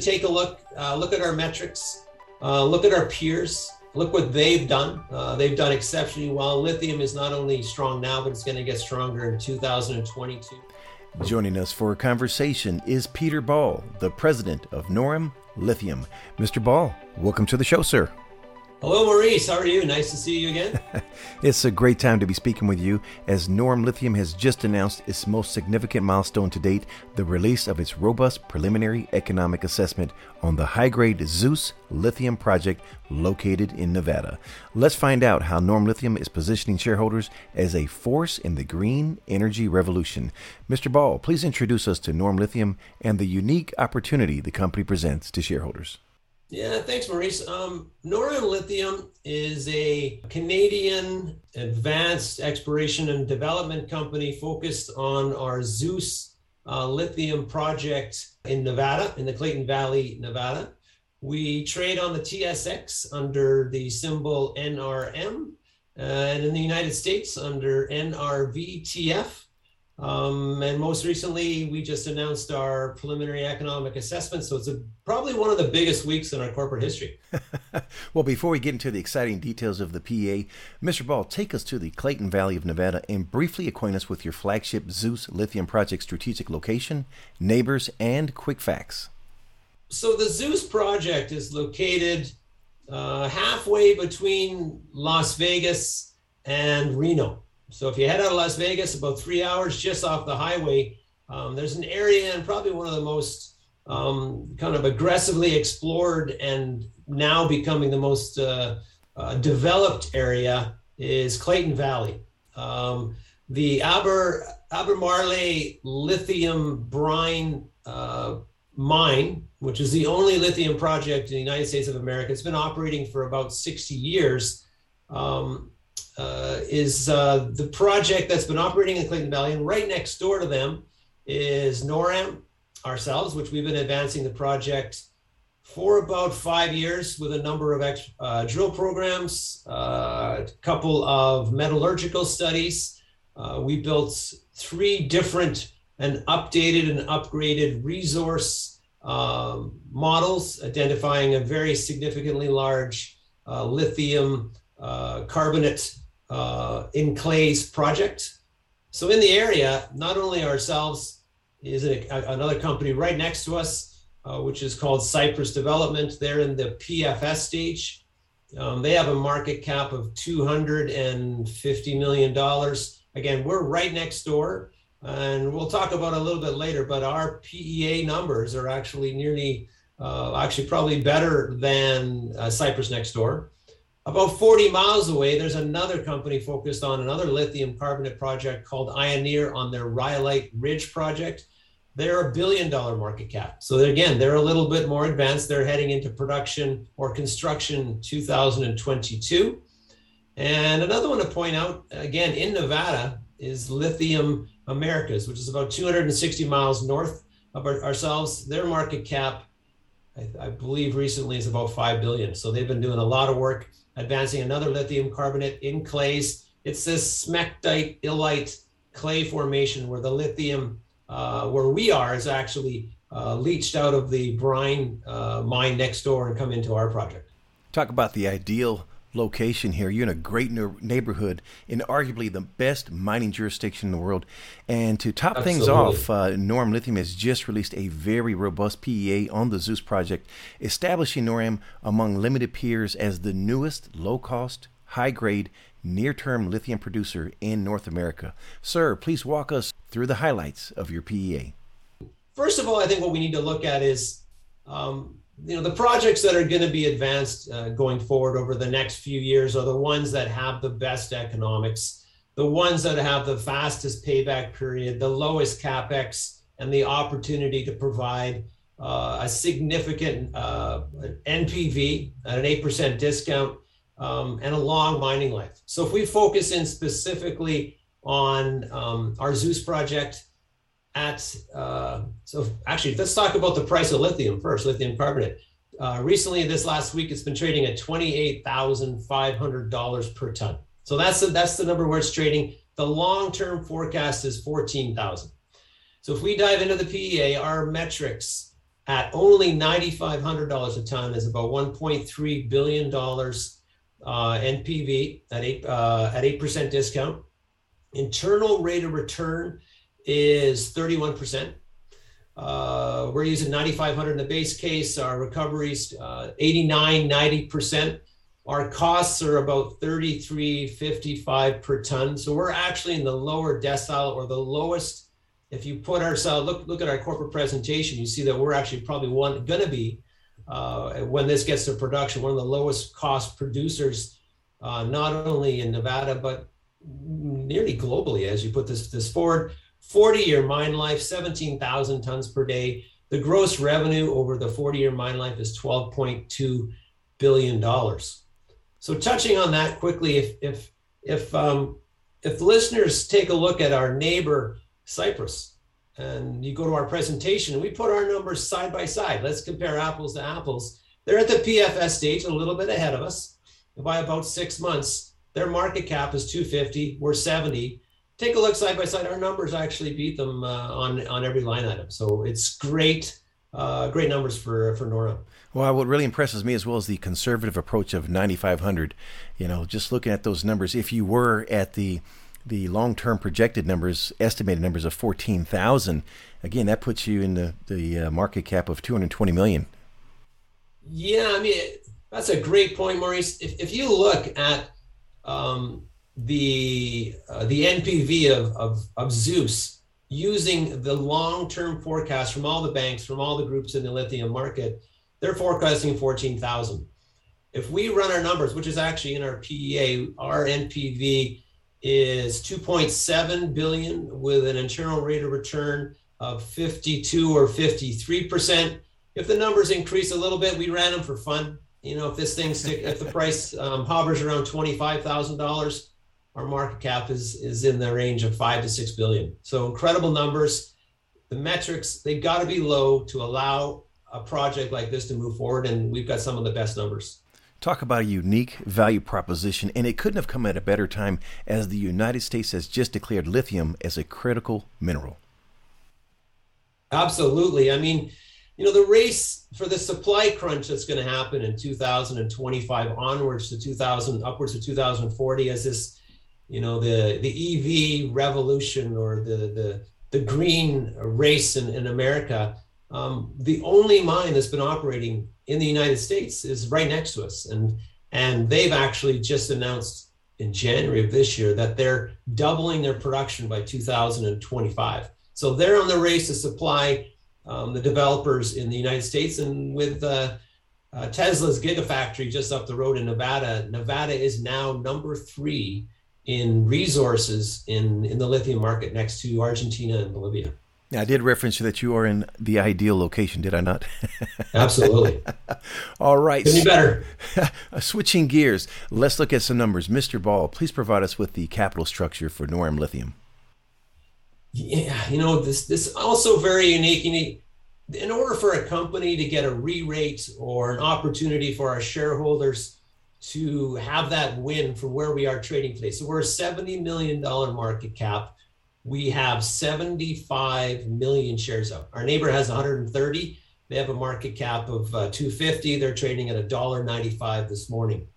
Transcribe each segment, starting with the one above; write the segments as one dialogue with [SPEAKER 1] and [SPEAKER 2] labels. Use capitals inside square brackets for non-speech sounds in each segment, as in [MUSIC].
[SPEAKER 1] take a look, uh, look at our metrics, uh, look at our peers, look what they've done. Uh, they've done exceptionally well. Lithium is not only strong now, but it's going to get stronger in 2022.
[SPEAKER 2] Joining us for a conversation is Peter Ball, the president of Noram Lithium. Mr. Ball, welcome to the show, sir.
[SPEAKER 1] Hello, Maurice. How are you? Nice to see you again. [LAUGHS]
[SPEAKER 2] it's a great time to be speaking with you as Noram Lithium has just announced its most significant milestone to date the release of its robust preliminary economic assessment on the high grade Zeus Lithium project located in Nevada. Let's find out how Noram Lithium is positioning shareholders as a force in the green energy revolution. Mr. Ball, please introduce us to Noram Lithium and the unique opportunity the company presents to shareholders.
[SPEAKER 1] Yeah, thanks, Maurice. Um, Noram Lithium is a Canadian advanced exploration and development company focused on our Zeus uh, lithium project in Nevada, in the Clayton Valley, Nevada. We trade on the TSX under the symbol NRM, uh, and in the United States under NRVTF. Um, and most recently, we just announced our preliminary economic assessment. So it's a, probably one of the biggest weeks in our corporate history. [LAUGHS]
[SPEAKER 2] well, before we get into the exciting details of the PEA, Mr. Ball, take us to the Clayton Valley of Nevada and briefly acquaint us with your flagship Zeus Lithium Project strategic location, neighbors, and quick facts.
[SPEAKER 1] So the Zeus project is located uh, halfway between Las Vegas and Reno. So if you head out of Las Vegas, about three hours just off the highway, um, there's an area and probably one of the most um, kind of aggressively explored and now becoming the most uh, uh, developed area is Clayton Valley. Um, the Aber Albemarle lithium brine uh, mine, which is the only lithium project in the United States of America, it's been operating for about 60 years. Um, uh, is uh, the project that's been operating in Clayton Valley, and right next door to them is Noram ourselves, which we've been advancing the project for about five years with a number of ex- uh, drill programs, uh, a couple of metallurgical studies. Uh, we built three different and updated and upgraded resource um, models, identifying a very significantly large uh, lithium carbonate uh, in Clay's project. So in the area, not only ourselves is a, another company right next to us, uh, which is called Cypress Development. They're in the PFS stage. Um, they have a market cap of $250 million. Again, we're right next door. And we'll talk about a little bit later, but our PEA numbers are actually nearly, uh, actually probably better than uh, Cypress next door. About 40 miles away, there's another company focused on another lithium carbonate project called Ioneer on their Rhyolite Ridge project. They're a billion dollar market cap. So again, they're a little bit more advanced. They're heading into production or construction 2022. And another one to point out, again, in Nevada is Lithium Americas, which is about 260 miles north of our, ourselves. Their market cap, I, I believe recently is about 5 billion. So they've been doing a lot of work advancing another lithium carbonate in clays. It's this smectite illite clay formation where the lithium, uh, where we are, is actually uh, leached out of the brine uh, mine next door and come into our project.
[SPEAKER 2] Talk about the ideal location here. You're in a great neighborhood in arguably the best mining jurisdiction in the world. And to top Absolutely. things off, uh, Noram Lithium has just released a very robust PEA on the Zeus project, establishing Noram among limited peers as the newest low cost, high grade, near term lithium producer in North America. Sir, please walk us through the highlights of your PEA.
[SPEAKER 1] First of all, I think what we need to look at is um, you know the projects that are going to be advanced uh, going forward over the next few years are the ones that have the best economics the ones that have the fastest payback period the lowest capex and the opportunity to provide uh, a significant uh, npv at an 8% discount um, and a long mining life. So if we focus in specifically on um, our zeus project at uh, so actually let's talk about the price of lithium first lithium carbonate. Uh, recently this last week it's been trading at $28500 per ton. So that's the that's the number where it's trading. The long-term forecast is 14000 so if we dive into the pea our metrics at only $9,500 a ton is about $1.3 billion uh, NPV at 8, uh, at 8% discount. Internal rate of return is 31%. Uh, we're using 9,500 in the base case. Our recoveries, uh, 89, 90%. Our costs are about 33.55 per ton. So we're actually in the lower decile or the lowest. If you put ourselves, look, look at our corporate presentation, you see that we're actually probably one going to be, uh, when this gets to production, one of the lowest cost producers, uh, not only in Nevada, but nearly globally as you put this, this forward. 40 year mine life, 17,000 tons per day. The gross revenue over the 40 year mine life is $12.2 billion. So touching on that quickly, if, if, if, um, if listeners take a look at our neighbor, Cypress, and you go to our presentation, we put our numbers side by side. Let's compare apples to apples. They're at the PFS stage, a little bit ahead of us by about six months. Their market cap is 250, we're 70 take a look side by side. Our numbers actually beat them uh, on on every line item. So it's great, uh, great numbers for for Nora.
[SPEAKER 2] Well, what really impresses me as well is the conservative approach of 9,500. You know, just looking at those numbers, if you were at the the long-term projected numbers, estimated numbers of 14,000, again, that puts you in the the uh, market cap of 220 million.
[SPEAKER 1] Yeah, I mean that's a great point, Maurice. If if you look at um, the uh, the NPV of, of, of Zeus using the long-term forecast from all the banks, from all the groups in the lithium market, they're forecasting 14,000. If we run our numbers, which is actually in our PEA, our NPV is 2.7 billion with an internal rate of return of 52 or 53 percent. If the numbers increase a little bit, we ran them for fun. You know, if this thing stick, if the price um, hovers around twenty five thousand dollars, our market cap is is in the range of five to six billion. So incredible numbers. The metrics they've got to be low to allow a project like this to move forward, and we've got some of the best numbers.
[SPEAKER 2] Talk about a unique value proposition, and it couldn't have come at a better time as the United States has just declared lithium as a critical mineral.
[SPEAKER 1] Absolutely. I mean, you know, the race for the supply crunch that's going to happen in 2025 onwards to 2000, upwards to 2040, as this you know the the EV revolution or the the the green race in, in America. Um, the only mine that's been operating in the United States is right next to us, and and they've actually just announced in January of this year that they're doubling their production by 2025. So they're on the race to supply um, the developers in the United States, and with uh, uh, Tesla's Gigafactory just up the road in Nevada, Nevada is now number three in resources in, in the lithium market next to Argentina and Bolivia.
[SPEAKER 2] Yeah, I did reference that you are in the ideal location, did I not? [LAUGHS]
[SPEAKER 1] Absolutely.
[SPEAKER 2] All right.
[SPEAKER 1] Could be better. [LAUGHS]
[SPEAKER 2] Switching gears, let's look at some numbers. Mr. Ball, please provide us with the capital structure for Noram Lithium.
[SPEAKER 1] Yeah, you know, this this also very unique. Need, in order for a company to get a re-rate or an opportunity for our shareholders to have that win from where we are trading today. So we're a $70 million market cap. We have 75 million shares out. Our neighbor has 130. They have a market cap of uh, 250. They're trading at $1.95 this morning.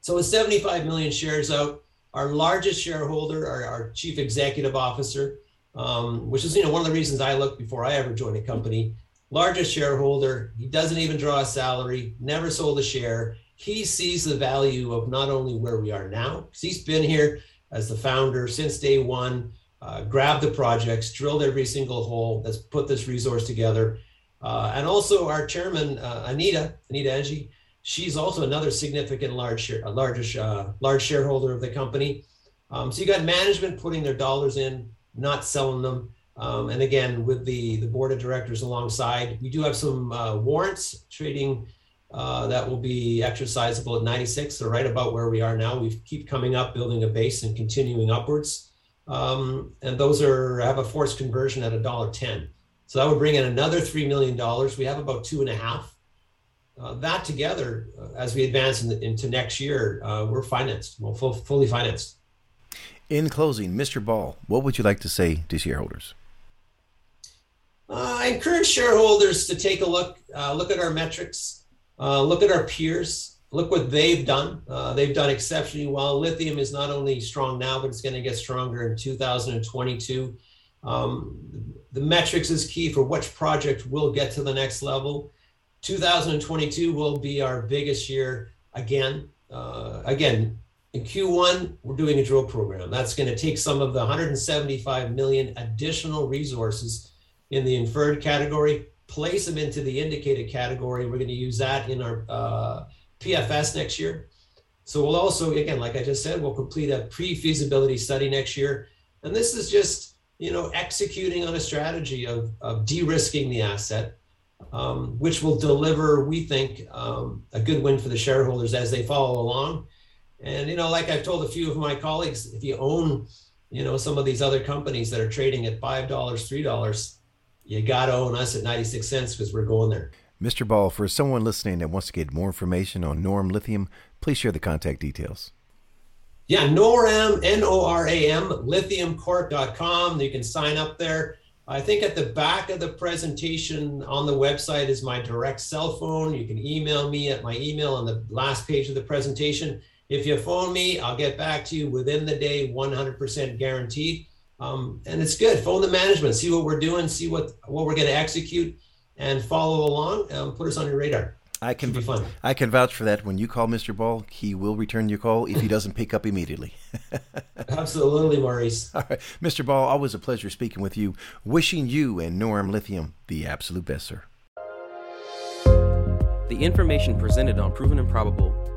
[SPEAKER 1] So with 75 million shares out, our largest shareholder, our, our chief executive officer, um, which is you know one of the reasons I looked before I ever joined a company, largest shareholder. He doesn't even draw a salary, never sold a share he sees the value of not only where we are now, because he's been here as the founder since day one, uh, grabbed the projects, drilled every single hole that's put this resource together. Uh, and also our chairman, uh, Anita, Anita Algie, she's also another significant large share, uh, large shareholder of the company. Um, so you got management putting their dollars in, not selling them. Um, and again, with the, the board of directors alongside, we do have some uh, warrants trading uh, that will be exercisable at 96, so right about where we are now. We keep coming up, building a base and continuing upwards. Um, and those are have a forced conversion at a dollar ten. So that would bring in another three million dollars. We have about two and a half. Uh, that together, uh, as we advance in the, into next year, uh, we're financed, well, full, fully financed.
[SPEAKER 2] In closing, Mr. Ball, what would you like to say to shareholders?
[SPEAKER 1] Uh, I encourage shareholders to take a look, uh, look at our metrics, uh, look at our peers, look what they've done. Uh, they've done exceptionally well. Lithium is not only strong now, but it's going to get stronger in 2022. Um, the metrics is key for which project will get to the next level. 2022 will be our biggest year again. Uh, again, in Q1, we're doing a drill program. That's going to take some of the 175 million additional resources in the inferred category, place them into the indicated category. We're going to use that in our uh, PFS next year. So we'll also, again, like I just said, we'll complete a pre-feasibility study next year. And this is just, you know, executing on a strategy of, of de-risking the asset, um, which will deliver, we think, um, a good win for the shareholders as they follow along. And, you know, like I've told a few of my colleagues, if you own, you know, some of these other companies that are trading at $5, $3, you got to own us at 96 cents because we're going there.
[SPEAKER 2] Mr. Ball, for someone listening that wants to get more information on Noram Lithium, please share the contact details.
[SPEAKER 1] Yeah, Noram, N O R A M, lithiumcorp.com. You can sign up there. I think at the back of the presentation on the website is my direct cell phone. You can email me at my email on the last page of the presentation. If you phone me, I'll get back to you within the day, 100% guaranteed. Um, and it's good. Phone the management, see what we're doing, see what what we're going to execute and follow along and put us on your radar.
[SPEAKER 2] I can be fun. I can vouch for that. When you call Mr. Ball, he will return your call if he doesn't pick up immediately. [LAUGHS]
[SPEAKER 1] Absolutely, Maurice.
[SPEAKER 2] All right, Mr. Ball, always a pleasure speaking with you. Wishing you and Noram Lithium the absolute best, sir.
[SPEAKER 3] The information presented on Proven and Probable